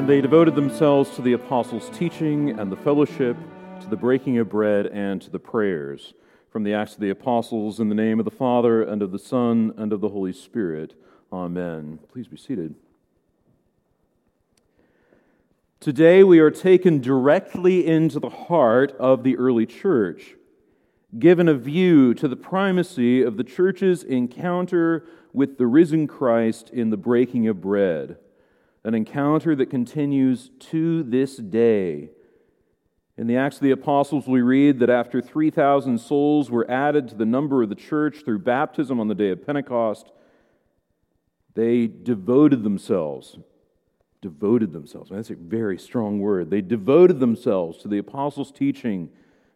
And they devoted themselves to the apostles' teaching and the fellowship, to the breaking of bread and to the prayers. From the Acts of the Apostles, in the name of the Father, and of the Son, and of the Holy Spirit. Amen. Please be seated. Today we are taken directly into the heart of the early church, given a view to the primacy of the church's encounter with the risen Christ in the breaking of bread an encounter that continues to this day. In the Acts of the Apostles, we read that after 3,000 souls were added to the number of the church through baptism on the day of Pentecost, they devoted themselves. Devoted themselves. That's a very strong word. They devoted themselves to the apostles' teaching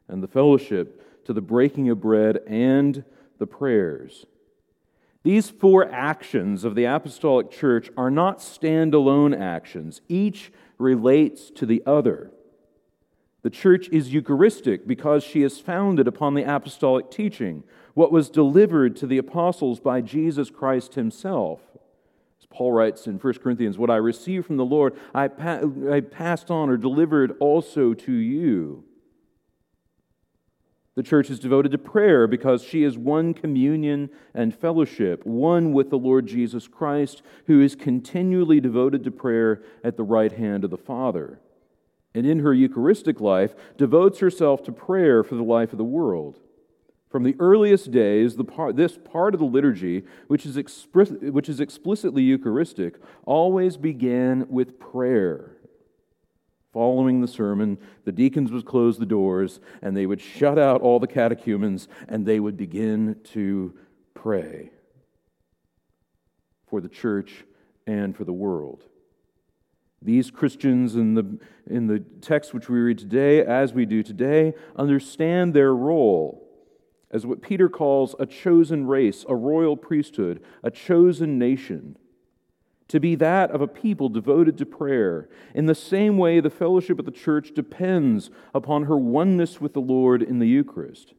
and the fellowship, to the breaking of bread and the prayers. These four actions of the apostolic church are not standalone actions, each relates to the other. The church is Eucharistic because she is founded upon the apostolic teaching, what was delivered to the apostles by Jesus Christ himself. As Paul writes in 1 Corinthians, What I received from the Lord, I, pa- I passed on or delivered also to you. The church is devoted to prayer because she is one communion and fellowship, one with the Lord Jesus Christ, who is continually devoted to prayer at the right hand of the Father. And in her Eucharistic life, devotes herself to prayer for the life of the world. From the earliest days, part, this part of the liturgy, which is, expri- which is explicitly Eucharistic, always began with prayer. Following the sermon, the deacons would close the doors and they would shut out all the catechumens and they would begin to pray for the church and for the world. These Christians in the, in the text which we read today, as we do today, understand their role as what Peter calls a chosen race, a royal priesthood, a chosen nation to be that of a people devoted to prayer. In the same way, the fellowship of the church depends upon her oneness with the Lord in the Eucharist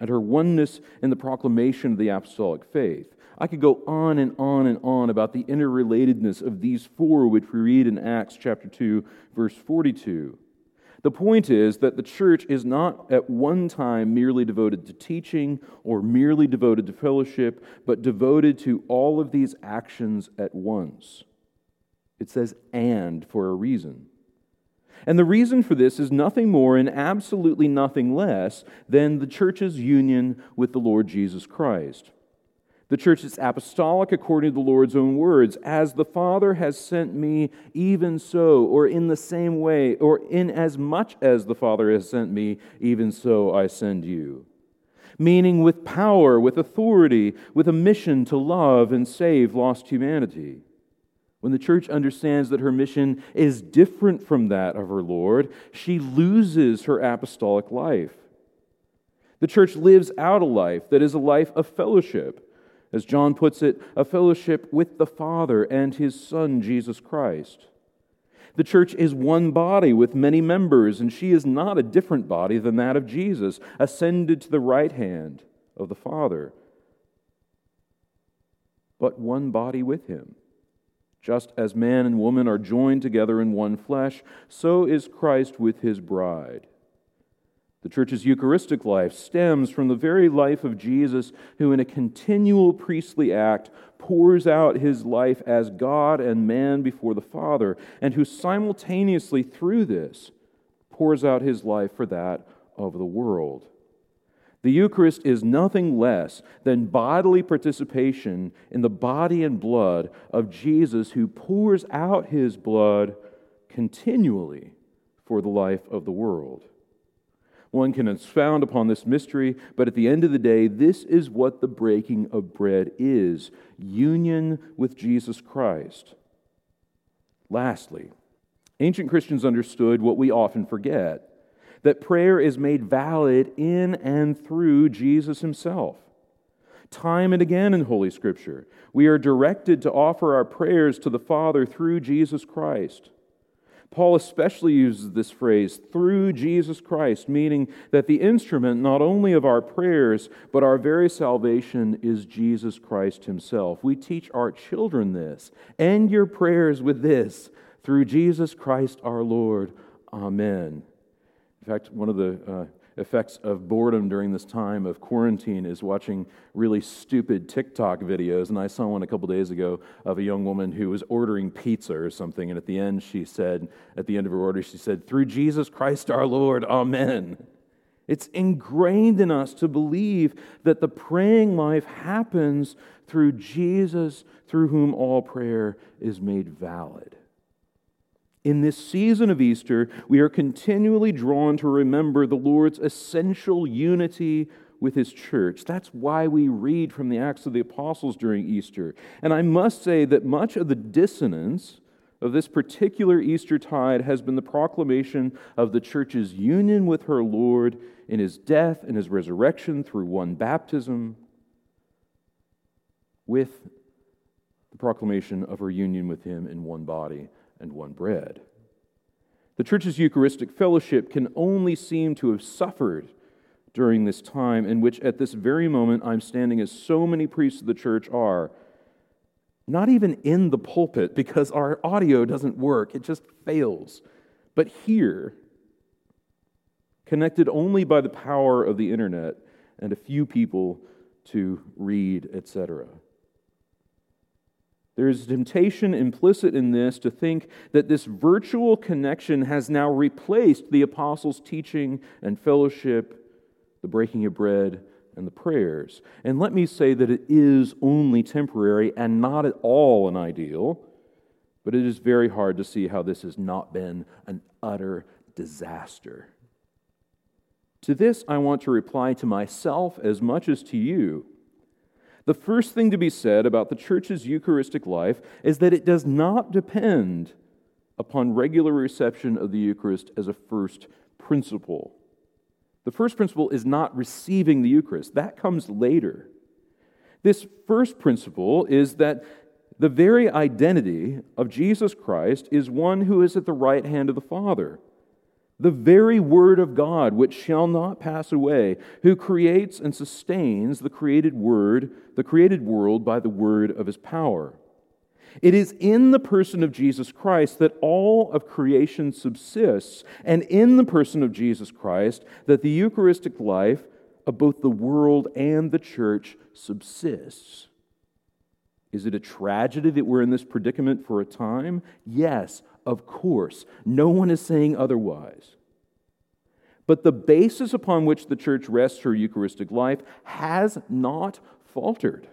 and her oneness in the proclamation of the apostolic faith. I could go on and on and on about the interrelatedness of these four, which we read in Acts chapter 2, verse 42. The point is that the church is not at one time merely devoted to teaching or merely devoted to fellowship, but devoted to all of these actions at once. It says and for a reason. And the reason for this is nothing more and absolutely nothing less than the church's union with the Lord Jesus Christ. The church is apostolic according to the Lord's own words. As the Father has sent me, even so, or in the same way, or in as much as the Father has sent me, even so I send you. Meaning with power, with authority, with a mission to love and save lost humanity. When the church understands that her mission is different from that of her Lord, she loses her apostolic life. The church lives out a life that is a life of fellowship as John puts it, a fellowship with the Father and his Son, Jesus Christ. The church is one body with many members, and she is not a different body than that of Jesus, ascended to the right hand of the Father, but one body with him. Just as man and woman are joined together in one flesh, so is Christ with his bride. The church's Eucharistic life stems from the very life of Jesus, who, in a continual priestly act, pours out his life as God and man before the Father, and who simultaneously, through this, pours out his life for that of the world. The Eucharist is nothing less than bodily participation in the body and blood of Jesus, who pours out his blood continually for the life of the world. One can expound upon this mystery, but at the end of the day, this is what the breaking of bread is union with Jesus Christ. Lastly, ancient Christians understood what we often forget that prayer is made valid in and through Jesus himself. Time and again in Holy Scripture, we are directed to offer our prayers to the Father through Jesus Christ. Paul especially uses this phrase, through Jesus Christ, meaning that the instrument not only of our prayers, but our very salvation is Jesus Christ Himself. We teach our children this. End your prayers with this Through Jesus Christ our Lord. Amen. In fact, one of the uh, effects of boredom during this time of quarantine is watching really stupid TikTok videos. And I saw one a couple days ago of a young woman who was ordering pizza or something. And at the end, she said, at the end of her order, she said, Through Jesus Christ our Lord, Amen. It's ingrained in us to believe that the praying life happens through Jesus, through whom all prayer is made valid. In this season of Easter, we are continually drawn to remember the Lord's essential unity with his church. That's why we read from the Acts of the Apostles during Easter. And I must say that much of the dissonance of this particular Easter tide has been the proclamation of the church's union with her Lord in his death and his resurrection through one baptism, with the proclamation of her union with him in one body and one bread. The church's Eucharistic fellowship can only seem to have suffered during this time in which, at this very moment, I'm standing as so many priests of the church are, not even in the pulpit because our audio doesn't work, it just fails, but here, connected only by the power of the internet and a few people to read, etc. There is temptation implicit in this to think that this virtual connection has now replaced the apostles' teaching and fellowship, the breaking of bread, and the prayers. And let me say that it is only temporary and not at all an ideal, but it is very hard to see how this has not been an utter disaster. To this, I want to reply to myself as much as to you the first thing to be said about the church's Eucharistic life is that it does not depend upon regular reception of the Eucharist as a first principle. The first principle is not receiving the Eucharist, that comes later. This first principle is that the very identity of Jesus Christ is one who is at the right hand of the Father the very Word of God, which shall not pass away, who creates and sustains the created Word, the created world by the word of his power. It is in the person of Jesus Christ that all of creation subsists, and in the person of Jesus Christ that the Eucharistic life of both the world and the church subsists. Is it a tragedy that we're in this predicament for a time? Yes, of course. No one is saying otherwise. But the basis upon which the church rests her Eucharistic life has not faltered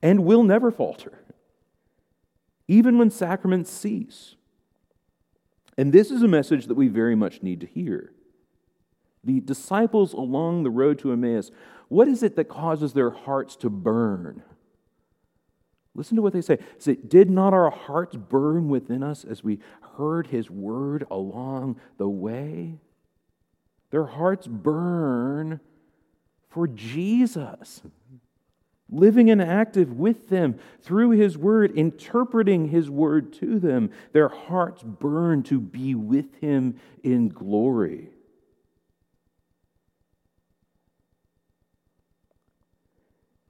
and will never falter, even when sacraments cease. And this is a message that we very much need to hear. The disciples along the road to Emmaus, what is it that causes their hearts to burn? Listen to what they say. say. Did not our hearts burn within us as we heard his word along the way? Their hearts burn for Jesus, living and active with them through his word, interpreting his word to them. Their hearts burn to be with him in glory.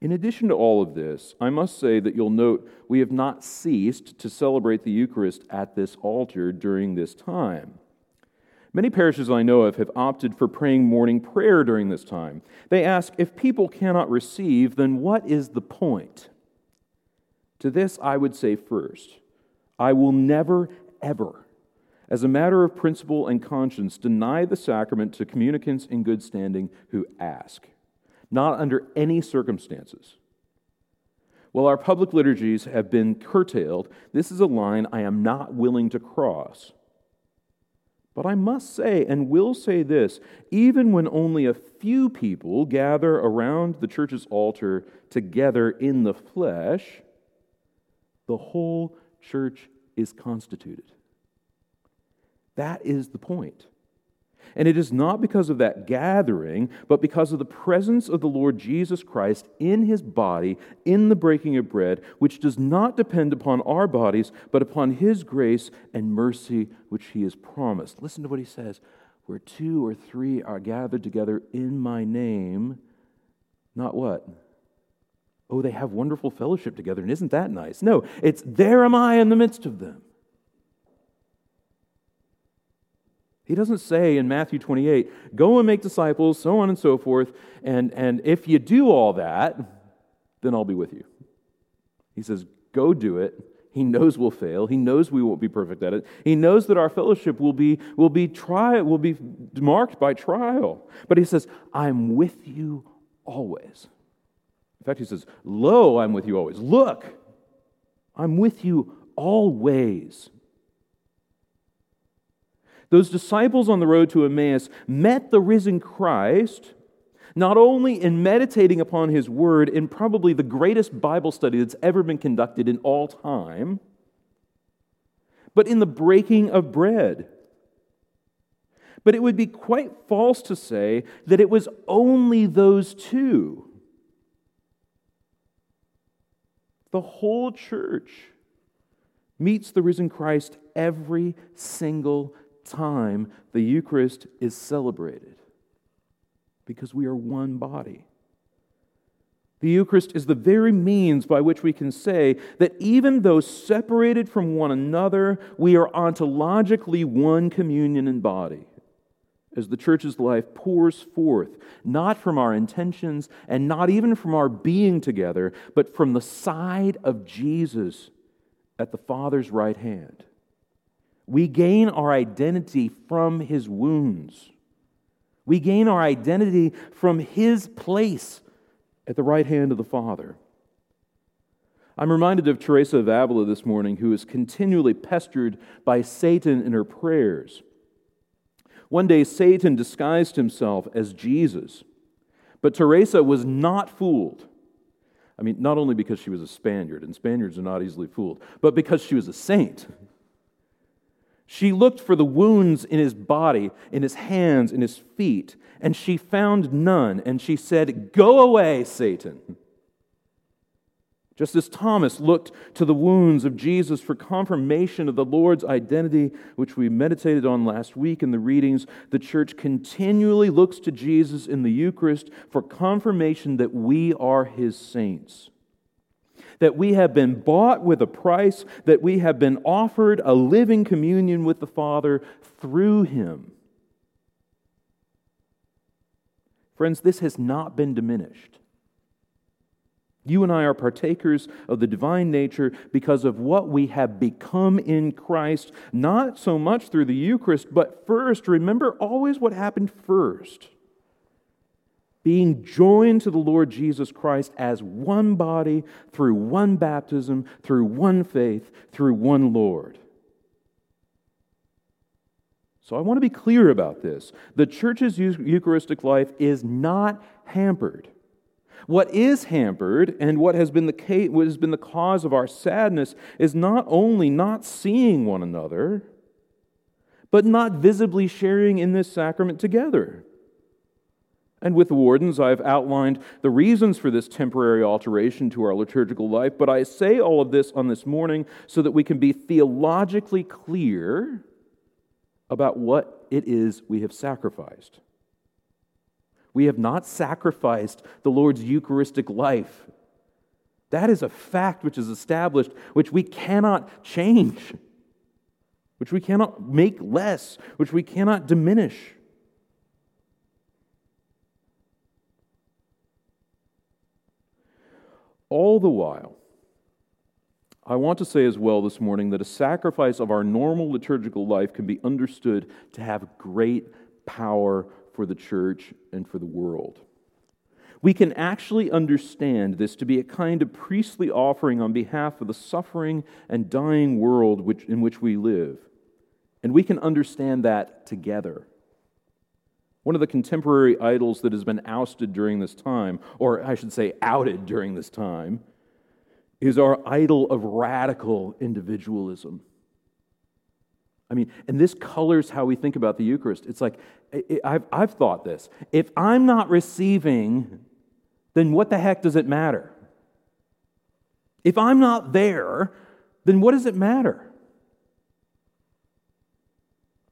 In addition to all of this, I must say that you'll note we have not ceased to celebrate the Eucharist at this altar during this time. Many parishes I know of have opted for praying morning prayer during this time. They ask if people cannot receive, then what is the point? To this, I would say first, I will never, ever, as a matter of principle and conscience, deny the sacrament to communicants in good standing who ask not under any circumstances. While our public liturgies have been curtailed, this is a line I am not willing to cross. But I must say, and will say this even when only a few people gather around the church's altar together in the flesh, the whole church is constituted. That is the point. And it is not because of that gathering, but because of the presence of the Lord Jesus Christ in his body, in the breaking of bread, which does not depend upon our bodies, but upon his grace and mercy, which he has promised. Listen to what he says Where two or three are gathered together in my name, not what? Oh, they have wonderful fellowship together, and isn't that nice? No, it's there am I in the midst of them. He doesn't say in Matthew 28, go and make disciples, so on and so forth, and, and if you do all that, then I'll be with you. He says, go do it. He knows we'll fail. He knows we won't be perfect at it. He knows that our fellowship will be, will be, try, will be marked by trial. But he says, I'm with you always. In fact, he says, Lo, I'm with you always. Look, I'm with you always. Those disciples on the road to Emmaus met the risen Christ not only in meditating upon his word in probably the greatest Bible study that's ever been conducted in all time, but in the breaking of bread. But it would be quite false to say that it was only those two. The whole church meets the risen Christ every single time the Eucharist is celebrated because we are one body. The Eucharist is the very means by which we can say that even though separated from one another, we are ontologically one communion in body. As the church's life pours forth, not from our intentions and not even from our being together, but from the side of Jesus at the Father's right hand. We gain our identity from his wounds. We gain our identity from his place at the right hand of the Father. I'm reminded of Teresa of Avila this morning, who is continually pestered by Satan in her prayers. One day, Satan disguised himself as Jesus, but Teresa was not fooled. I mean, not only because she was a Spaniard, and Spaniards are not easily fooled, but because she was a saint. She looked for the wounds in his body, in his hands, in his feet, and she found none. And she said, Go away, Satan. Just as Thomas looked to the wounds of Jesus for confirmation of the Lord's identity, which we meditated on last week in the readings, the church continually looks to Jesus in the Eucharist for confirmation that we are his saints that we have been bought with a price, that we have been offered a living communion with the Father through Him. Friends, this has not been diminished. You and I are partakers of the divine nature because of what we have become in Christ, not so much through the Eucharist, but first, remember always what happened first being joined to the Lord Jesus Christ as one body through one baptism, through one faith, through one Lord. So I want to be clear about this. The church's Eucharistic life is not hampered. What is hampered and what has been the case, what has been the cause of our sadness is not only not seeing one another, but not visibly sharing in this sacrament together. And with the wardens, I've outlined the reasons for this temporary alteration to our liturgical life, but I say all of this on this morning so that we can be theologically clear about what it is we have sacrificed. We have not sacrificed the Lord's Eucharistic life. That is a fact which is established, which we cannot change, which we cannot make less, which we cannot diminish. All the while, I want to say as well this morning that a sacrifice of our normal liturgical life can be understood to have great power for the church and for the world. We can actually understand this to be a kind of priestly offering on behalf of the suffering and dying world which, in which we live. And we can understand that together. One of the contemporary idols that has been ousted during this time, or I should say, outed during this time, is our idol of radical individualism. I mean, and this colors how we think about the Eucharist. It's like, I've, I've thought this. If I'm not receiving, then what the heck does it matter? If I'm not there, then what does it matter?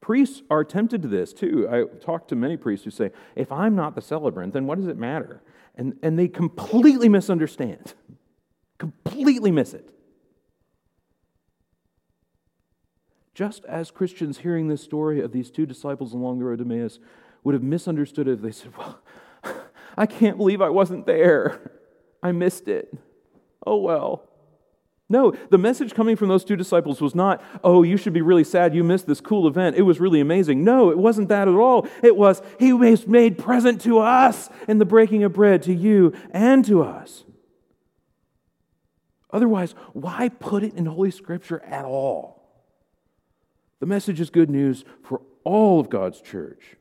Priests are tempted to this too. I talk to many priests who say, if I'm not the celebrant, then what does it matter? And, and they completely misunderstand, completely miss it. Just as Christians hearing this story of these two disciples along the road to Emmaus would have misunderstood it if they said, Well, I can't believe I wasn't there. I missed it. Oh well. No, the message coming from those two disciples was not, oh, you should be really sad you missed this cool event. It was really amazing. No, it wasn't that at all. It was, he was made present to us in the breaking of bread, to you and to us. Otherwise, why put it in Holy Scripture at all? The message is good news for all of God's church.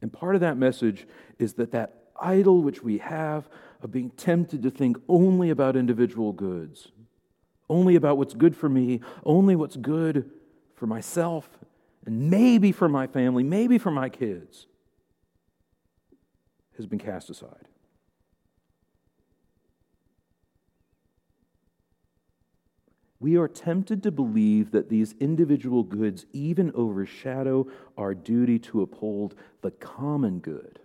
And part of that message is that that idol which we have of being tempted to think only about individual goods, only about what's good for me, only what's good for myself, and maybe for my family, maybe for my kids, has been cast aside. We are tempted to believe that these individual goods even overshadow our duty to uphold the common good.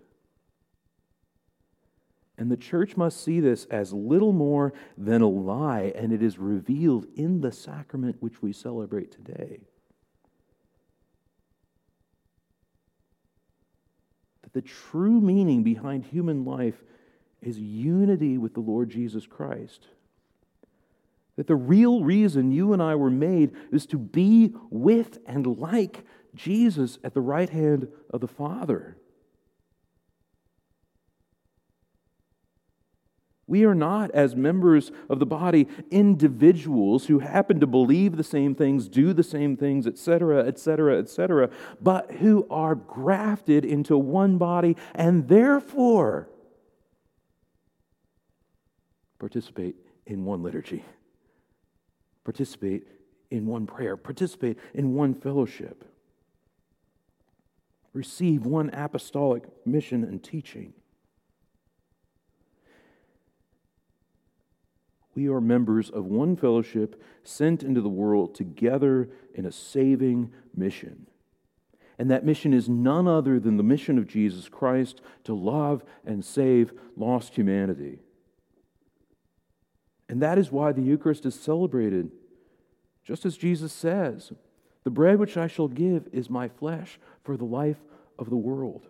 And the church must see this as little more than a lie, and it is revealed in the sacrament which we celebrate today. That the true meaning behind human life is unity with the Lord Jesus Christ. That the real reason you and I were made is to be with and like Jesus at the right hand of the Father. We are not, as members of the body, individuals who happen to believe the same things, do the same things, etc., etc., etc., but who are grafted into one body and therefore participate in one liturgy, participate in one prayer, participate in one fellowship, receive one apostolic mission and teaching. We are members of one fellowship sent into the world together in a saving mission. And that mission is none other than the mission of Jesus Christ to love and save lost humanity. And that is why the Eucharist is celebrated. Just as Jesus says, The bread which I shall give is my flesh for the life of the world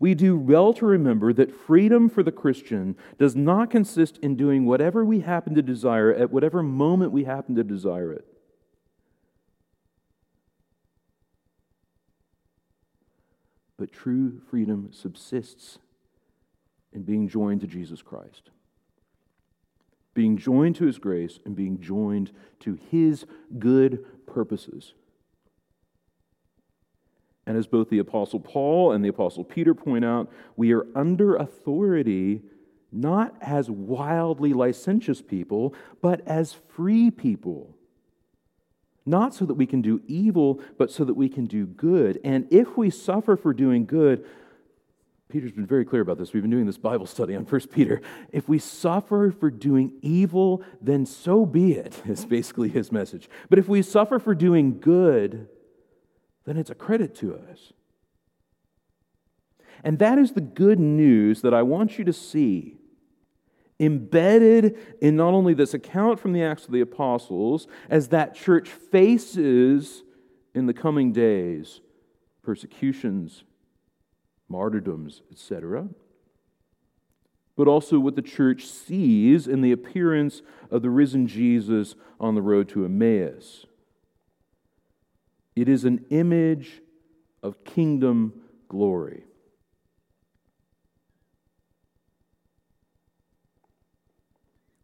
we do well to remember that freedom for the Christian does not consist in doing whatever we happen to desire at whatever moment we happen to desire it. But true freedom subsists in being joined to Jesus Christ, being joined to his grace, and being joined to his good purposes. And as both the Apostle Paul and the Apostle Peter point out, we are under authority not as wildly licentious people, but as free people. Not so that we can do evil, but so that we can do good. And if we suffer for doing good, Peter's been very clear about this. We've been doing this Bible study on 1 Peter. If we suffer for doing evil, then so be it, is basically his message. But if we suffer for doing good, then it's a credit to us. And that is the good news that I want you to see embedded in not only this account from the Acts of the Apostles, as that church faces in the coming days persecutions, martyrdoms, etc., but also what the church sees in the appearance of the risen Jesus on the road to Emmaus. It is an image of kingdom glory.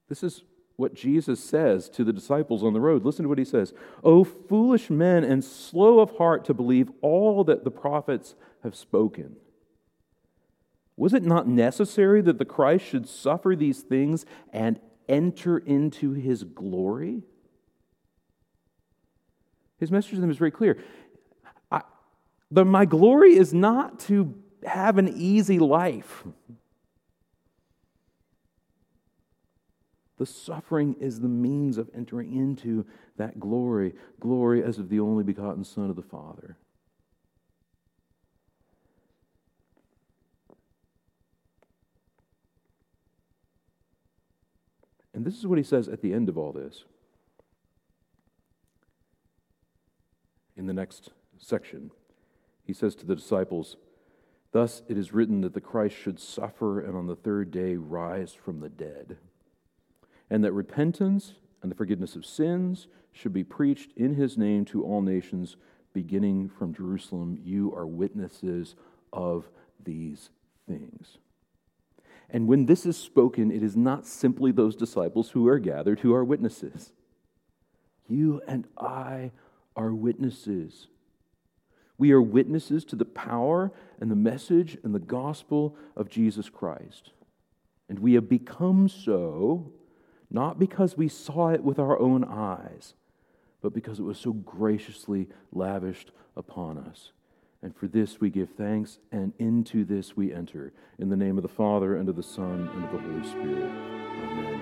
This is what Jesus says to the disciples on the road. Listen to what he says O foolish men and slow of heart to believe all that the prophets have spoken. Was it not necessary that the Christ should suffer these things and enter into his glory? His message to them is very clear. I, the, my glory is not to have an easy life. The suffering is the means of entering into that glory, glory as of the only begotten Son of the Father. And this is what he says at the end of all this. The next section. He says to the disciples, Thus it is written that the Christ should suffer and on the third day rise from the dead, and that repentance and the forgiveness of sins should be preached in his name to all nations, beginning from Jerusalem. You are witnesses of these things. And when this is spoken, it is not simply those disciples who are gathered who are witnesses. You and I are witnesses. We are witnesses to the power and the message and the gospel of Jesus Christ. And we have become so not because we saw it with our own eyes, but because it was so graciously lavished upon us. And for this we give thanks, and into this we enter. In the name of the Father, and of the Son, and of the Holy Spirit.